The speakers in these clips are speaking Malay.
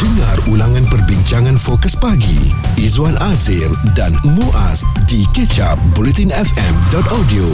Dengar ulangan perbincangan fokus pagi Izwan Azir dan Muaz di kecap bulletinfm.audio.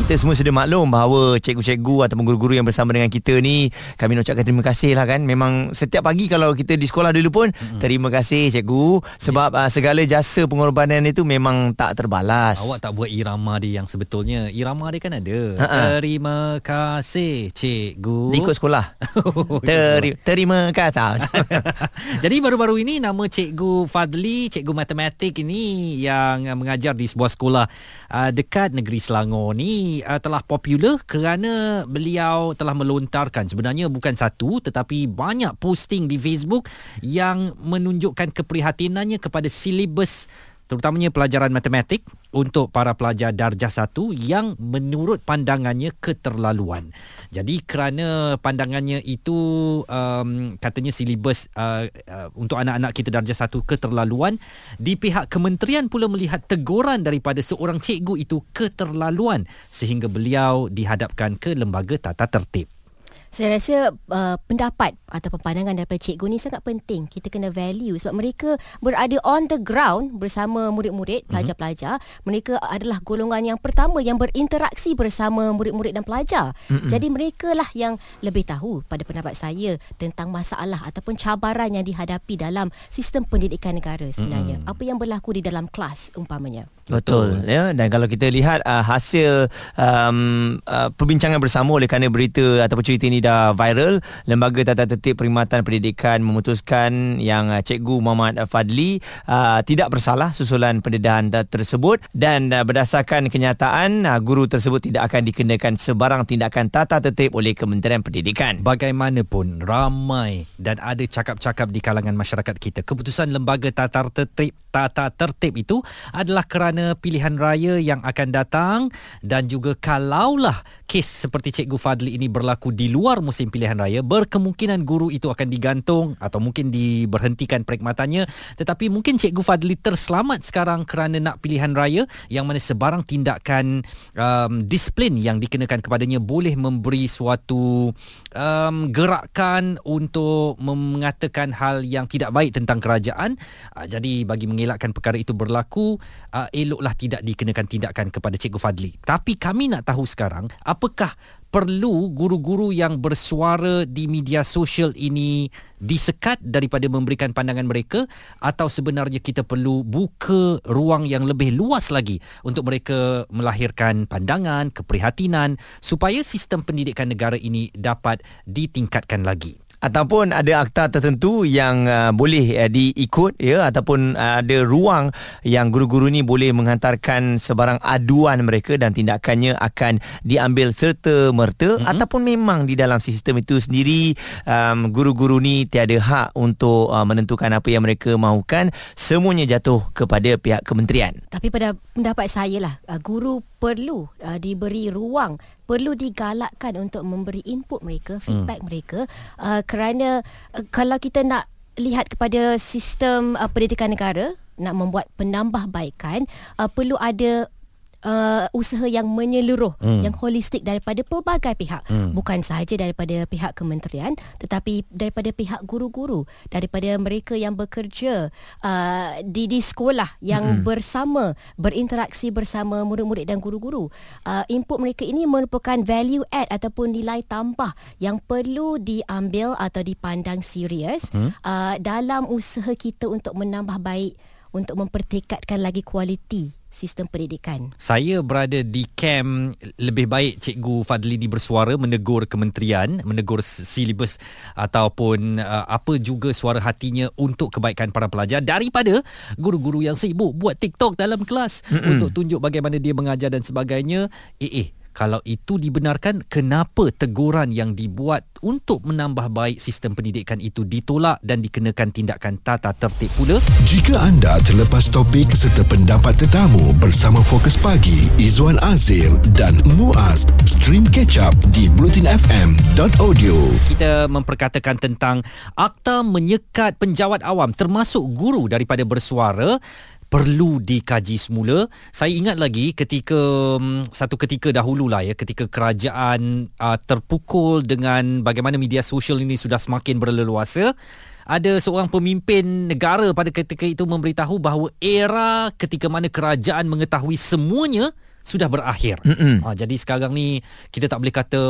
Kita semua sudah maklum bahawa cikgu-cikgu ataupun guru-guru yang bersama dengan kita ni kami nak ucapkan terima kasih lah kan. Memang setiap pagi kalau kita di sekolah dulu pun mm-hmm. terima kasih cikgu sebab uh, segala jasa pengorbanan itu memang tak terbalas. Awak tak buat irama dia yang sebetulnya. Irama dia kan ada. Ha-ha. Terima kasih cikgu. Di ikut sekolah. Teri- terima kasih. Jadi baru-baru ini nama cikgu Fadli, cikgu matematik ini yang uh, mengajar di sebuah sekolah uh, dekat negeri Selangor ni uh, telah popular kerana beliau telah melontarkan. Sebenarnya bukan satu tetapi banyak posting di Facebook yang menunjukkan keprihatinannya kepada silibus terutamanya pelajaran matematik untuk para pelajar darjah satu yang menurut pandangannya keterlaluan. Jadi kerana pandangannya itu um, katanya silibus uh, uh, untuk anak-anak kita darjah satu keterlaluan, di pihak kementerian pula melihat teguran daripada seorang cikgu itu keterlaluan sehingga beliau dihadapkan ke lembaga tata tertib. Saya rasa uh, pendapat atau pandangan daripada cikgu ni sangat penting. Kita kena value sebab mereka berada on the ground bersama murid-murid, pelajar-pelajar. Mereka adalah golongan yang pertama yang berinteraksi bersama murid-murid dan pelajar. Mm-hmm. Jadi mereka lah yang lebih tahu pada pendapat saya tentang masalah ataupun cabaran yang dihadapi dalam sistem pendidikan negara sebenarnya. Mm-hmm. Apa yang berlaku di dalam kelas umpamanya. Betul ya dan kalau kita lihat uh, hasil um, uh, perbincangan bersama oleh kerana berita ataupun cerita ini dah viral lembaga tata tertib perkhidmatan pendidikan memutuskan yang uh, cikgu Muhammad Fadli uh, tidak bersalah susulan pendedahan tersebut dan uh, berdasarkan kenyataan uh, guru tersebut tidak akan dikenakan sebarang tindakan tata tertib oleh Kementerian Pendidikan. Bagaimanapun ramai dan ada cakap-cakap di kalangan masyarakat kita keputusan lembaga tata tertib tata tertib itu adalah kerana pilihan raya yang akan datang dan juga kalaulah kes seperti Cikgu Fadli ini berlaku di luar musim pilihan raya berkemungkinan guru itu akan digantung atau mungkin diberhentikan perkhidmatannya tetapi mungkin Cikgu Fadli terselamat sekarang kerana nak pilihan raya yang mana sebarang tindakan um, disiplin yang dikenakan kepadanya boleh memberi suatu um, gerakan untuk mengatakan hal yang tidak baik tentang kerajaan uh, jadi bagi mengelakkan perkara itu berlaku uh, eloklah tidak dikenakan tindakan kepada Cikgu Fadli. Tapi kami nak tahu sekarang, apakah perlu guru-guru yang bersuara di media sosial ini disekat daripada memberikan pandangan mereka atau sebenarnya kita perlu buka ruang yang lebih luas lagi untuk mereka melahirkan pandangan, keprihatinan supaya sistem pendidikan negara ini dapat ditingkatkan lagi ataupun ada akta tertentu yang uh, boleh uh, diikut ya ataupun uh, ada ruang yang guru-guru ni boleh menghantarkan sebarang aduan mereka dan tindakannya akan diambil serta merta mm-hmm. ataupun memang di dalam sistem itu sendiri um, guru-guru ni tiada hak untuk uh, menentukan apa yang mereka mahukan semuanya jatuh kepada pihak kementerian Tapi pada pendapat saya lah, uh, guru perlu uh, diberi ruang, perlu digalakkan untuk memberi input mereka, feedback hmm. mereka uh, kerana uh, kalau kita nak lihat kepada sistem uh, pendidikan negara nak membuat penambahbaikan uh, perlu ada uh, usaha yang menyeluruh hmm. yang holistik daripada pelbagai pihak hmm. bukan sahaja daripada pihak kementerian tetapi daripada pihak guru-guru daripada mereka yang bekerja uh, di di sekolah yang hmm. bersama berinteraksi bersama murid-murid dan guru-guru uh, input mereka ini merupakan value add ataupun nilai tambah yang perlu diambil atau dipandang serius hmm. uh, dalam usaha kita untuk menambah baik untuk mempertekadkan lagi kualiti sistem pendidikan. Saya berada di kem lebih baik Cikgu Fadli di bersuara menegur kementerian, menegur silibus ataupun uh, apa juga suara hatinya untuk kebaikan para pelajar daripada guru-guru yang sibuk buat TikTok dalam kelas Mm-mm. untuk tunjuk bagaimana dia mengajar dan sebagainya. Eh eh kalau itu dibenarkan kenapa teguran yang dibuat untuk menambah baik sistem pendidikan itu ditolak dan dikenakan tindakan tata tertib pula? Jika anda terlepas topik serta pendapat tetamu bersama Fokus Pagi Izwan Azir dan Muaz stream catch up di blutinfm.audio kita memperkatakan tentang akta menyekat penjawat awam termasuk guru daripada bersuara perlu dikaji semula. Saya ingat lagi ketika um, satu ketika dahulu lah ya ketika kerajaan uh, terpukul dengan bagaimana media sosial ini sudah semakin berleluasa ada seorang pemimpin negara pada ketika itu memberitahu bahawa era ketika mana kerajaan mengetahui semuanya sudah berakhir. Ha, jadi sekarang ni kita tak boleh kata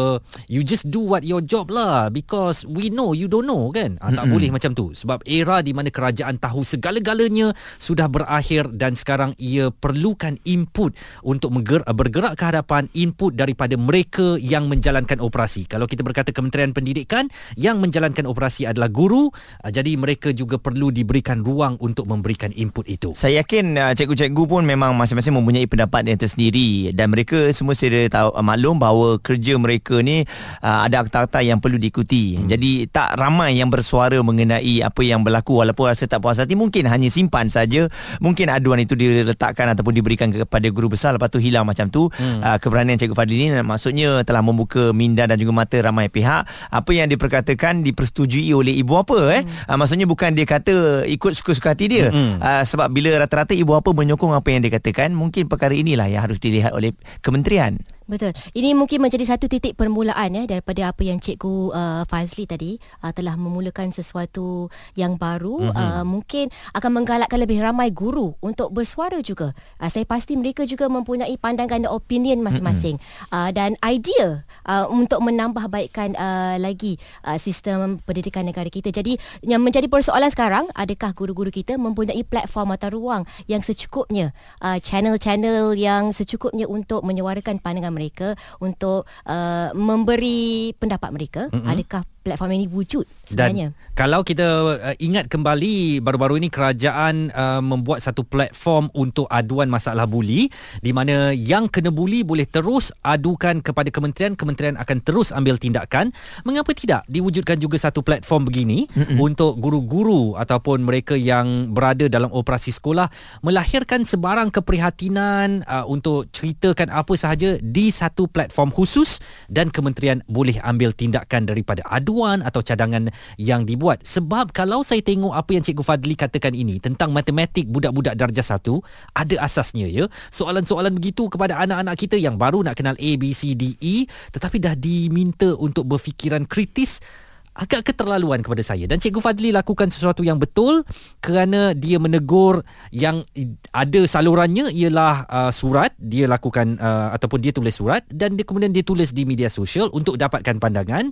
you just do what your job lah because we know you don't know kan. Ha, tak boleh macam tu sebab era di mana kerajaan tahu segala-galanya sudah berakhir dan sekarang ia perlukan input untuk mengger- bergerak ke hadapan input daripada mereka yang menjalankan operasi. Kalau kita berkata Kementerian Pendidikan yang menjalankan operasi adalah guru, ha, jadi mereka juga perlu diberikan ruang untuk memberikan input itu. Saya yakin uh, cikgu-cikgu pun memang masing-masing mempunyai pendapat yang tersendiri dan mereka semua sedia tahu uh, maklum bahawa kerja mereka ni uh, ada akta-akta yang perlu diikuti. Hmm. Jadi tak ramai yang bersuara mengenai apa yang berlaku walaupun rasa tak puas hati mungkin hanya simpan saja. Mungkin aduan itu diletakkan ataupun diberikan kepada guru besar lepas tu hilang macam tu. Hmm. Uh, keberanian Cikgu Fadli ni maksudnya telah membuka minda dan juga mata ramai pihak. Apa yang diperkatakan dipersetujui oleh ibu apa eh. Hmm. Uh, maksudnya bukan dia kata ikut suka-suka hati dia. Hmm. Uh, sebab bila rata-rata ibu apa menyokong apa yang dia katakan mungkin perkara inilah yang harus dilihat oleh kementerian. Betul. Ini mungkin menjadi satu titik permulaan ya daripada apa yang Cikgu uh, Fazli tadi uh, telah memulakan sesuatu yang baru. Mm-hmm. Uh, mungkin akan menggalakkan lebih ramai guru untuk bersuara juga. Uh, saya pasti mereka juga mempunyai pandangan dan opinion masing-masing mm-hmm. uh, dan idea uh, untuk menambah baikkan uh, lagi uh, sistem pendidikan negara kita. Jadi yang menjadi persoalan sekarang adakah guru-guru kita mempunyai platform atau ruang yang secukupnya, uh, channel-channel yang secukupnya untuk menyuarakan pandangan mereka untuk uh, memberi pendapat mereka mm-hmm. adakah platform ini wujud sebenarnya. Dan kalau kita uh, ingat kembali baru-baru ini kerajaan uh, membuat satu platform untuk aduan masalah buli di mana yang kena buli boleh terus adukan kepada kementerian, kementerian akan terus ambil tindakan. Mengapa tidak diwujudkan juga satu platform begini mm-hmm. untuk guru-guru ataupun mereka yang berada dalam operasi sekolah melahirkan sebarang keprihatinan uh, untuk ceritakan apa sahaja di satu platform khusus dan kementerian boleh ambil tindakan daripada aduan aduan atau cadangan yang dibuat. Sebab kalau saya tengok apa yang Cikgu Fadli katakan ini tentang matematik budak-budak darjah satu, ada asasnya ya. Soalan-soalan begitu kepada anak-anak kita yang baru nak kenal A, B, C, D, E tetapi dah diminta untuk berfikiran kritis agak keterlaluan kepada saya dan Cikgu Fadli lakukan sesuatu yang betul kerana dia menegur yang ada salurannya ialah uh, surat dia lakukan uh, ataupun dia tulis surat dan dia kemudian dia tulis di media sosial untuk dapatkan pandangan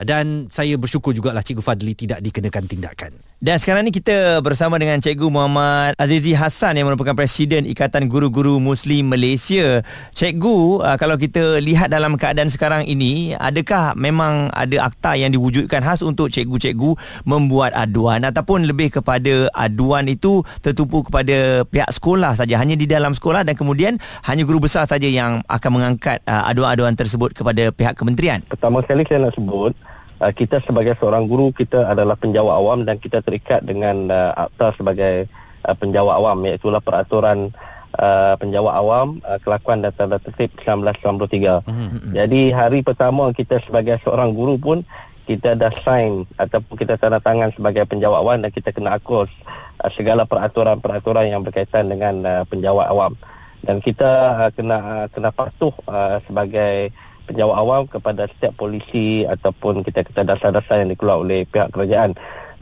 dan saya bersyukur juga lah Cikgu Fadli tidak dikenakan tindakan. Dan sekarang ni kita bersama dengan Cikgu Muhammad Azizi Hassan yang merupakan Presiden Ikatan Guru-Guru Muslim Malaysia. Cikgu, uh, kalau kita lihat dalam keadaan sekarang ini, adakah memang ada akta yang diwujudkan khas untuk cikgu-cikgu membuat aduan ataupun lebih kepada aduan itu tertumpu kepada pihak sekolah saja, hanya di dalam sekolah dan kemudian hanya guru besar saja yang akan mengangkat uh, aduan-aduan tersebut kepada pihak kementerian? Pertama sekali saya nak sebut, uh, kita sebagai seorang guru kita adalah penjawat awam dan kita terikat dengan uh, akta sebagai uh, penjawat awam iaitu peraturan uh, penjawat awam uh, kelakuan dan tanda tertib 1993. Mm-hmm. Jadi hari pertama kita sebagai seorang guru pun kita dah sign ataupun kita tanda tangan sebagai penjawat awam dan kita kena akos uh, segala peraturan-peraturan yang berkaitan dengan uh, penjawat awam dan kita uh, kena uh, kena patuh uh, sebagai penjawat awam kepada setiap polisi ataupun kita kata dasar-dasar yang dikeluar oleh pihak kerajaan.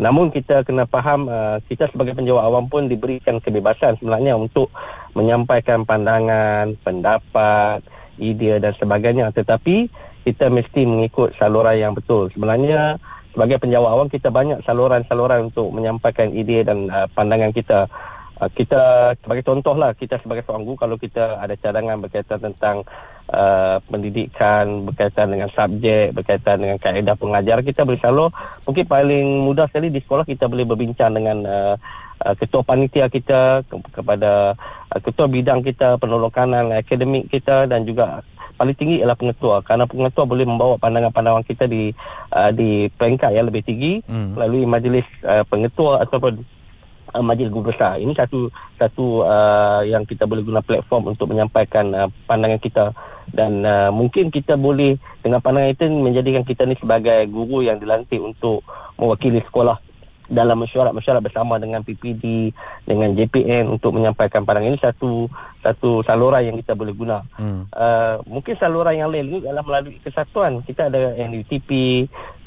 Namun kita kena faham uh, kita sebagai penjawat awam pun diberikan kebebasan sebenarnya untuk menyampaikan pandangan, pendapat, idea dan sebagainya tetapi kita mesti mengikut saluran yang betul. Sebenarnya sebagai penjawat awam kita banyak saluran-saluran untuk menyampaikan idea dan uh, pandangan kita. Uh, kita sebagai contohlah kita sebagai seorang guru kalau kita ada cadangan berkaitan tentang uh, pendidikan berkaitan dengan subjek berkaitan dengan kaedah pengajar kita boleh selalu mungkin paling mudah sekali di sekolah kita boleh berbincang dengan uh, uh, ketua panitia kita ke- kepada uh, ketua bidang kita penolokanan akademik kita dan juga paling tinggi ialah pengetua kerana pengetua boleh membawa pandangan-pandangan kita di uh, di peringkat yang lebih tinggi hmm. melalui majlis uh, pengetua ataupun uh, majlis guru besar. Ini satu satu uh, yang kita boleh guna platform untuk menyampaikan uh, pandangan kita dan uh, mungkin kita boleh dengan pandangan itu menjadikan kita ni sebagai guru yang dilantik untuk mewakili sekolah dalam mesyuarat-mesyuarat bersama dengan PPD dengan JPN untuk menyampaikan pandangan ini satu satu saluran yang kita boleh guna. Hmm. Uh, mungkin saluran yang lain adalah melalui kesatuan. Kita ada NUTP,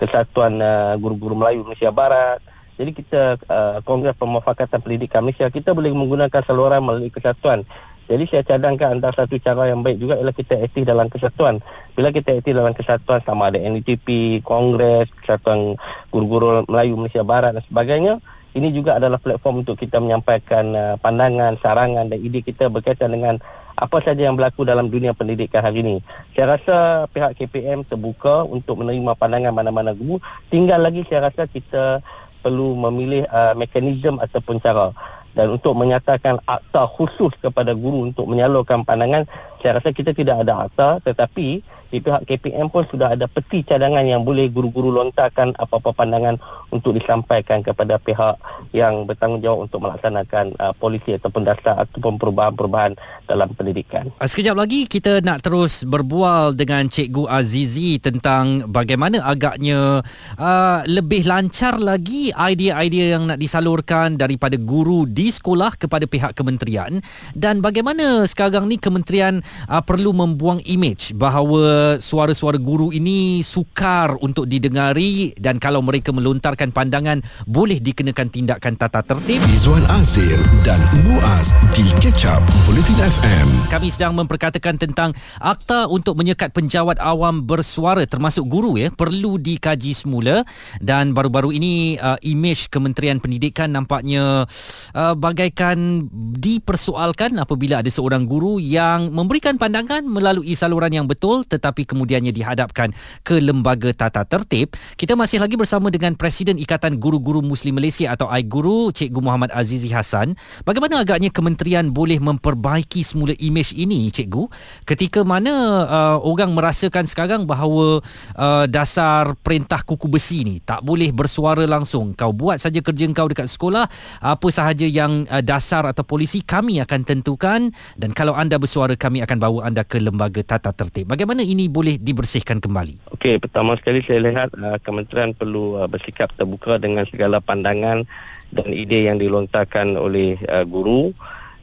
Kesatuan uh, Guru-Guru Melayu Malaysia Barat Jadi kita uh, Kongres Pemufakatan Pendidikan Malaysia kita boleh menggunakan saluran melalui kesatuan. Jadi saya cadangkan antara satu cara yang baik juga ialah kita aktif dalam kesatuan. Bila kita aktif dalam kesatuan sama ada NUTP, Kongres, Kesatuan Guru-Guru Melayu Malaysia Barat dan sebagainya, ini juga adalah platform untuk kita menyampaikan uh, pandangan, sarangan dan ide kita berkaitan dengan apa saja yang berlaku dalam dunia pendidikan hari ini. Saya rasa pihak KPM terbuka untuk menerima pandangan mana-mana guru. Tinggal lagi saya rasa kita perlu memilih uh, mekanisme ataupun cara dan untuk menyatakan akta khusus kepada guru untuk menyalurkan pandangan saya rasa kita tidak ada akta tetapi di pihak KPM pun sudah ada peti cadangan yang boleh guru-guru lontarkan apa-apa pandangan untuk disampaikan kepada pihak yang bertanggungjawab untuk melaksanakan uh, polisi ataupun dasar ataupun perubahan-perubahan dalam pendidikan. Ah, sekejap lagi kita nak terus berbual dengan Cikgu Azizi tentang bagaimana agaknya uh, lebih lancar lagi idea-idea yang nak disalurkan daripada guru di sekolah kepada pihak kementerian dan bagaimana sekarang ni kementerian uh, perlu membuang image bahawa suara-suara guru ini sukar untuk didengari dan kalau mereka melontarkan pandangan boleh dikenakan tindakan tata tertib. Izwan Azir dan Muaz di Ketchup Bulletin FM. Kami sedang memperkatakan tentang akta untuk menyekat penjawat awam bersuara termasuk guru ya perlu dikaji semula dan baru-baru ini uh, image Kementerian Pendidikan nampaknya uh, bagaikan dipersoalkan apabila ada seorang guru yang memberikan pandangan melalui saluran yang betul tetapi kemudiannya dihadapkan ke lembaga tata tertib. Kita masih lagi bersama dengan Presiden Ikatan Guru-Guru Muslim Malaysia atau AIGURU, Cikgu Muhammad Azizi Hassan. Bagaimana agaknya kementerian boleh memperbaiki semula imej ini, Cikgu? Ketika mana uh, orang merasakan sekarang bahawa uh, dasar perintah kuku besi ni tak boleh bersuara langsung. Kau buat saja kerja kau dekat sekolah, apa sahaja yang uh, dasar atau polisi kami akan tentukan dan kalau anda bersuara kami akan bawa anda ke lembaga tata tertib. Bagaimana ini boleh dibersihkan kembali? Okey, pertama sekali saya lihat uh, kementerian perlu uh, bersikap terbuka dengan segala pandangan dan ide yang dilontarkan oleh uh, guru.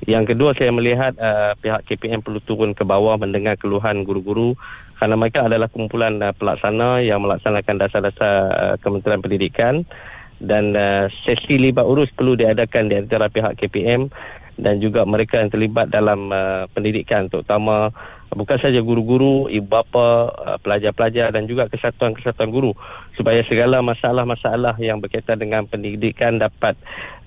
Yang kedua saya melihat uh, pihak KPM perlu turun ke bawah mendengar keluhan guru-guru kerana mereka adalah kumpulan uh, pelaksana yang melaksanakan dasar-dasar uh, Kementerian Pendidikan dan uh, sesi libat urus perlu diadakan di antara pihak KPM dan juga mereka yang terlibat dalam uh, pendidikan terutama bukan saja guru-guru, ibu bapa, uh, pelajar-pelajar dan juga kesatuan-kesatuan guru supaya segala masalah-masalah yang berkaitan dengan pendidikan dapat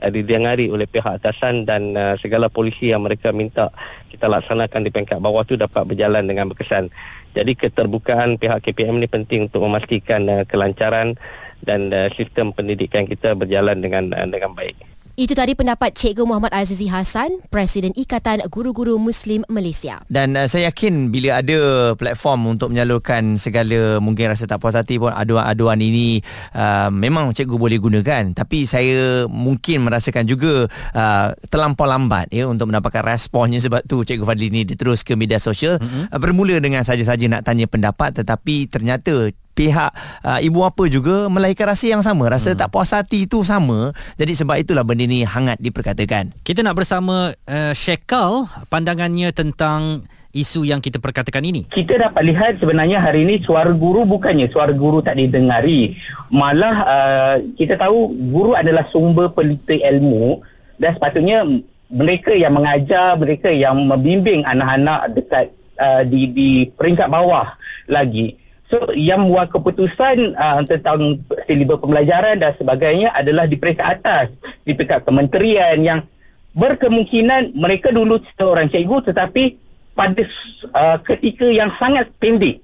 uh, didengari oleh pihak atasan dan uh, segala polisi yang mereka minta kita laksanakan di peringkat bawah itu dapat berjalan dengan berkesan. Jadi keterbukaan pihak KPM ini penting untuk memastikan uh, kelancaran dan uh, sistem pendidikan kita berjalan dengan uh, dengan baik. Itu tadi pendapat Cikgu Muhammad Azizi Hassan, Presiden Ikatan Guru-Guru Muslim Malaysia. Dan uh, saya yakin bila ada platform untuk menyalurkan segala mungkin rasa tak puas hati pun aduan-aduan ini uh, memang cikgu boleh gunakan. Tapi saya mungkin merasakan juga uh, terlampau lambat ya untuk mendapatkan responnya sebab tu Cikgu Fadli ni dia terus ke media sosial mm-hmm. uh, bermula dengan saja-saja nak tanya pendapat tetapi ternyata pihak uh, ibu apa juga melahirkan rasa yang sama. Rasa hmm. tak puas hati itu sama. Jadi sebab itulah benda ni hangat diperkatakan. Kita nak bersama uh, Shekal pandangannya tentang isu yang kita perkatakan ini. Kita dapat lihat sebenarnya hari ini suara guru bukannya. Suara guru tak didengari. Malah uh, kita tahu guru adalah sumber pelita ilmu. Dan sepatutnya mereka yang mengajar mereka yang membimbing anak-anak dekat uh, di di peringkat bawah lagi So yang membuat keputusan uh, tentang silibus pembelajaran dan sebagainya adalah di peringkat atas, di peringkat kementerian yang berkemungkinan mereka dulu seorang cikgu tetapi pada uh, ketika yang sangat pendek,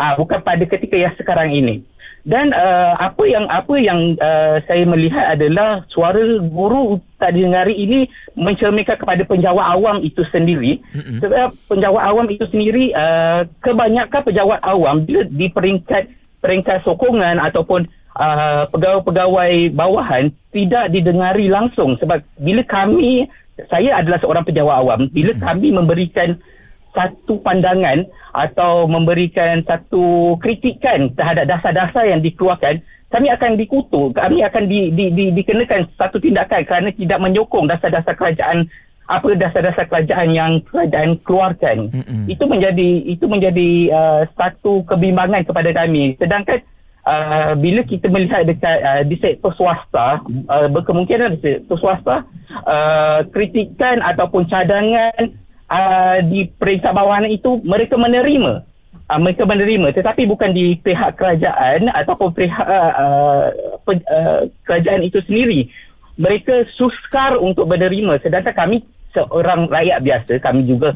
uh, bukan pada ketika yang sekarang ini dan uh, apa yang apa yang uh, saya melihat adalah suara guru tak didengari ini mencerminkan kepada penjawat awam itu sendiri mm-hmm. sebab penjawat awam itu sendiri uh, kebanyakan penjawat awam bila di peringkat peringkat sokongan ataupun uh, pegawai-pegawai bawahan tidak didengari langsung sebab bila kami saya adalah seorang penjawat awam bila mm-hmm. kami memberikan satu pandangan atau memberikan satu kritikan terhadap dasar-dasar yang dikeluarkan kami akan dikutuk kami akan di, di, di, dikenakan satu tindakan kerana tidak menyokong dasar-dasar kerajaan apa dasar-dasar kerajaan yang kerajaan keluarkan mm-hmm. itu menjadi itu menjadi uh, satu kebimbangan kepada kami sedangkan uh, bila kita melihat dekat uh, di sektor swasta uh, berkemungkinan di sektor swasta uh, kritikan ataupun cadangan uh, di peringkat bawahan itu mereka menerima. Uh, mereka menerima tetapi bukan di pihak kerajaan ataupun pihak uh, pe, uh, kerajaan itu sendiri. Mereka suskar untuk menerima. Sedangkan kami seorang rakyat biasa kami juga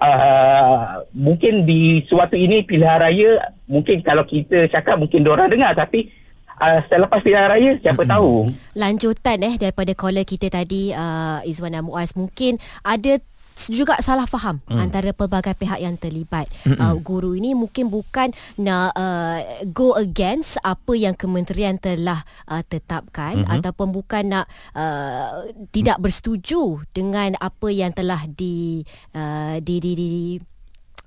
uh, mungkin di suatu ini pilihan raya mungkin kalau kita cakap mungkin orang dengar tapi uh, selepas pilihan raya siapa mm-hmm. tahu. Lanjutan eh daripada caller kita tadi uh, Izwan Muaz mungkin ada juga salah faham hmm. antara pelbagai pihak yang terlibat. Hmm. Uh, guru ini mungkin bukan nak uh, go against apa yang kementerian telah uh, tetapkan hmm. ataupun bukan nak uh, tidak bersetuju dengan apa yang telah di uh, di di, di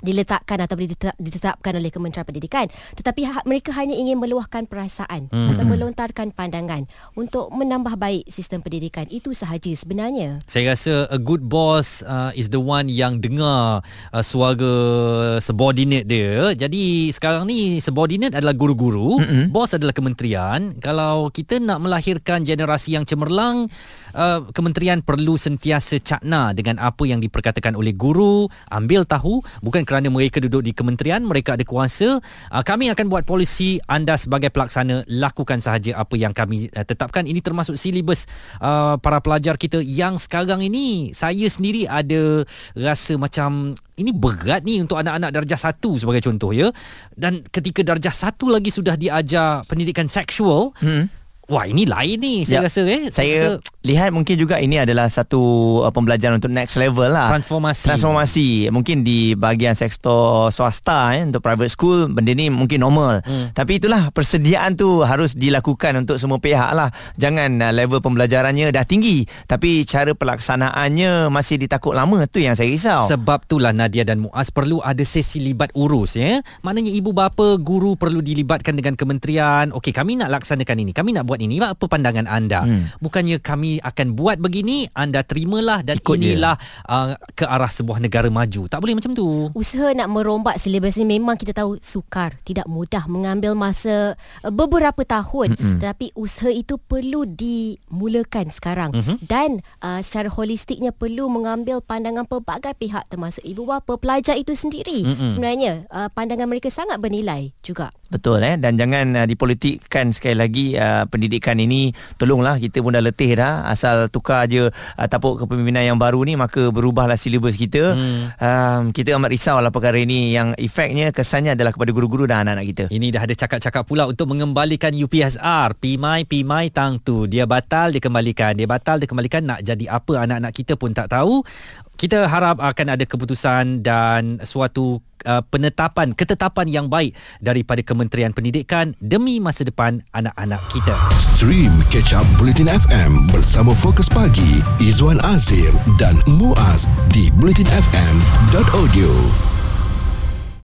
diletakkan atau ditetapkan oleh Kementerian Pendidikan. Tetapi ha, mereka hanya ingin meluahkan perasaan hmm. atau melontarkan pandangan untuk menambah baik sistem pendidikan. Itu sahaja sebenarnya. Saya rasa a good boss uh, is the one yang dengar uh, suara subordinate dia. Jadi sekarang ni subordinate adalah guru-guru hmm. boss adalah kementerian. Kalau kita nak melahirkan generasi yang cemerlang uh, kementerian perlu sentiasa cakna dengan apa yang diperkatakan oleh guru ambil tahu bukan kerana mereka duduk di kementerian mereka ada kuasa. Uh, kami akan buat polisi anda sebagai pelaksana lakukan sahaja apa yang kami uh, tetapkan. Ini termasuk silibus uh, para pelajar kita yang sekarang ini. Saya sendiri ada rasa macam ini berat ni untuk anak-anak darjah satu sebagai contoh ya. Dan ketika darjah satu lagi sudah diajar pendidikan seksual hmm. Wah ini lain ni saya ya, rasa eh. Saya rasa lihat mungkin juga ini adalah satu uh, pembelajaran untuk next level lah. Transformasi. Transformasi. Mungkin di bahagian sektor swasta eh, untuk private school benda ni mungkin normal. Hmm. Tapi itulah persediaan tu harus dilakukan untuk semua pihak lah. Jangan uh, level pembelajarannya dah tinggi tapi cara pelaksanaannya masih ditakut lama tu yang saya risau. Sebab itulah Nadia dan Muaz perlu ada sesi libat urus ya. Maknanya ibu bapa, guru perlu dilibatkan dengan kementerian. Okey kami nak laksanakan ini. Kami nak buat ini. Apa pandangan anda? Hmm. Bukannya kami akan buat begini anda terimalah dan Ikut inilah uh, ke arah sebuah negara maju. Tak boleh macam tu. Usaha nak merombak silibus ni memang kita tahu sukar tidak mudah mengambil masa uh, beberapa tahun. Mm-hmm. tapi usaha itu perlu dimulakan sekarang. Mm-hmm. dan uh, secara holistiknya perlu mengambil pandangan pelbagai pihak termasuk ibu bapa pelajar itu sendiri. Mm-hmm. sebenarnya uh, pandangan mereka sangat bernilai juga. Betul eh? Dan jangan uh, dipolitikkan sekali lagi uh, pendidikan ini. Tolonglah kita pun dah letih dah asal tukar aja uh, tapuk kepimpinan yang baru ni maka berubahlah silibus kita. Hmm. um, kita amat risau lah perkara ini yang efeknya kesannya adalah kepada guru-guru dan anak-anak kita. Ini dah ada cakap-cakap pula untuk mengembalikan UPSR Pimai Pimai Tang tu. Dia batal dia kembalikan. Dia batal dia kembalikan. Nak jadi apa anak-anak kita pun tak tahu. Kita harap akan ada keputusan dan suatu uh, penetapan ketetapan yang baik daripada Kementerian Pendidikan demi masa depan anak-anak kita. Stream Catch Up Bulletin FM bersama Fokus Pagi Izwan Azir dan Muaz di bulletinfm.audio.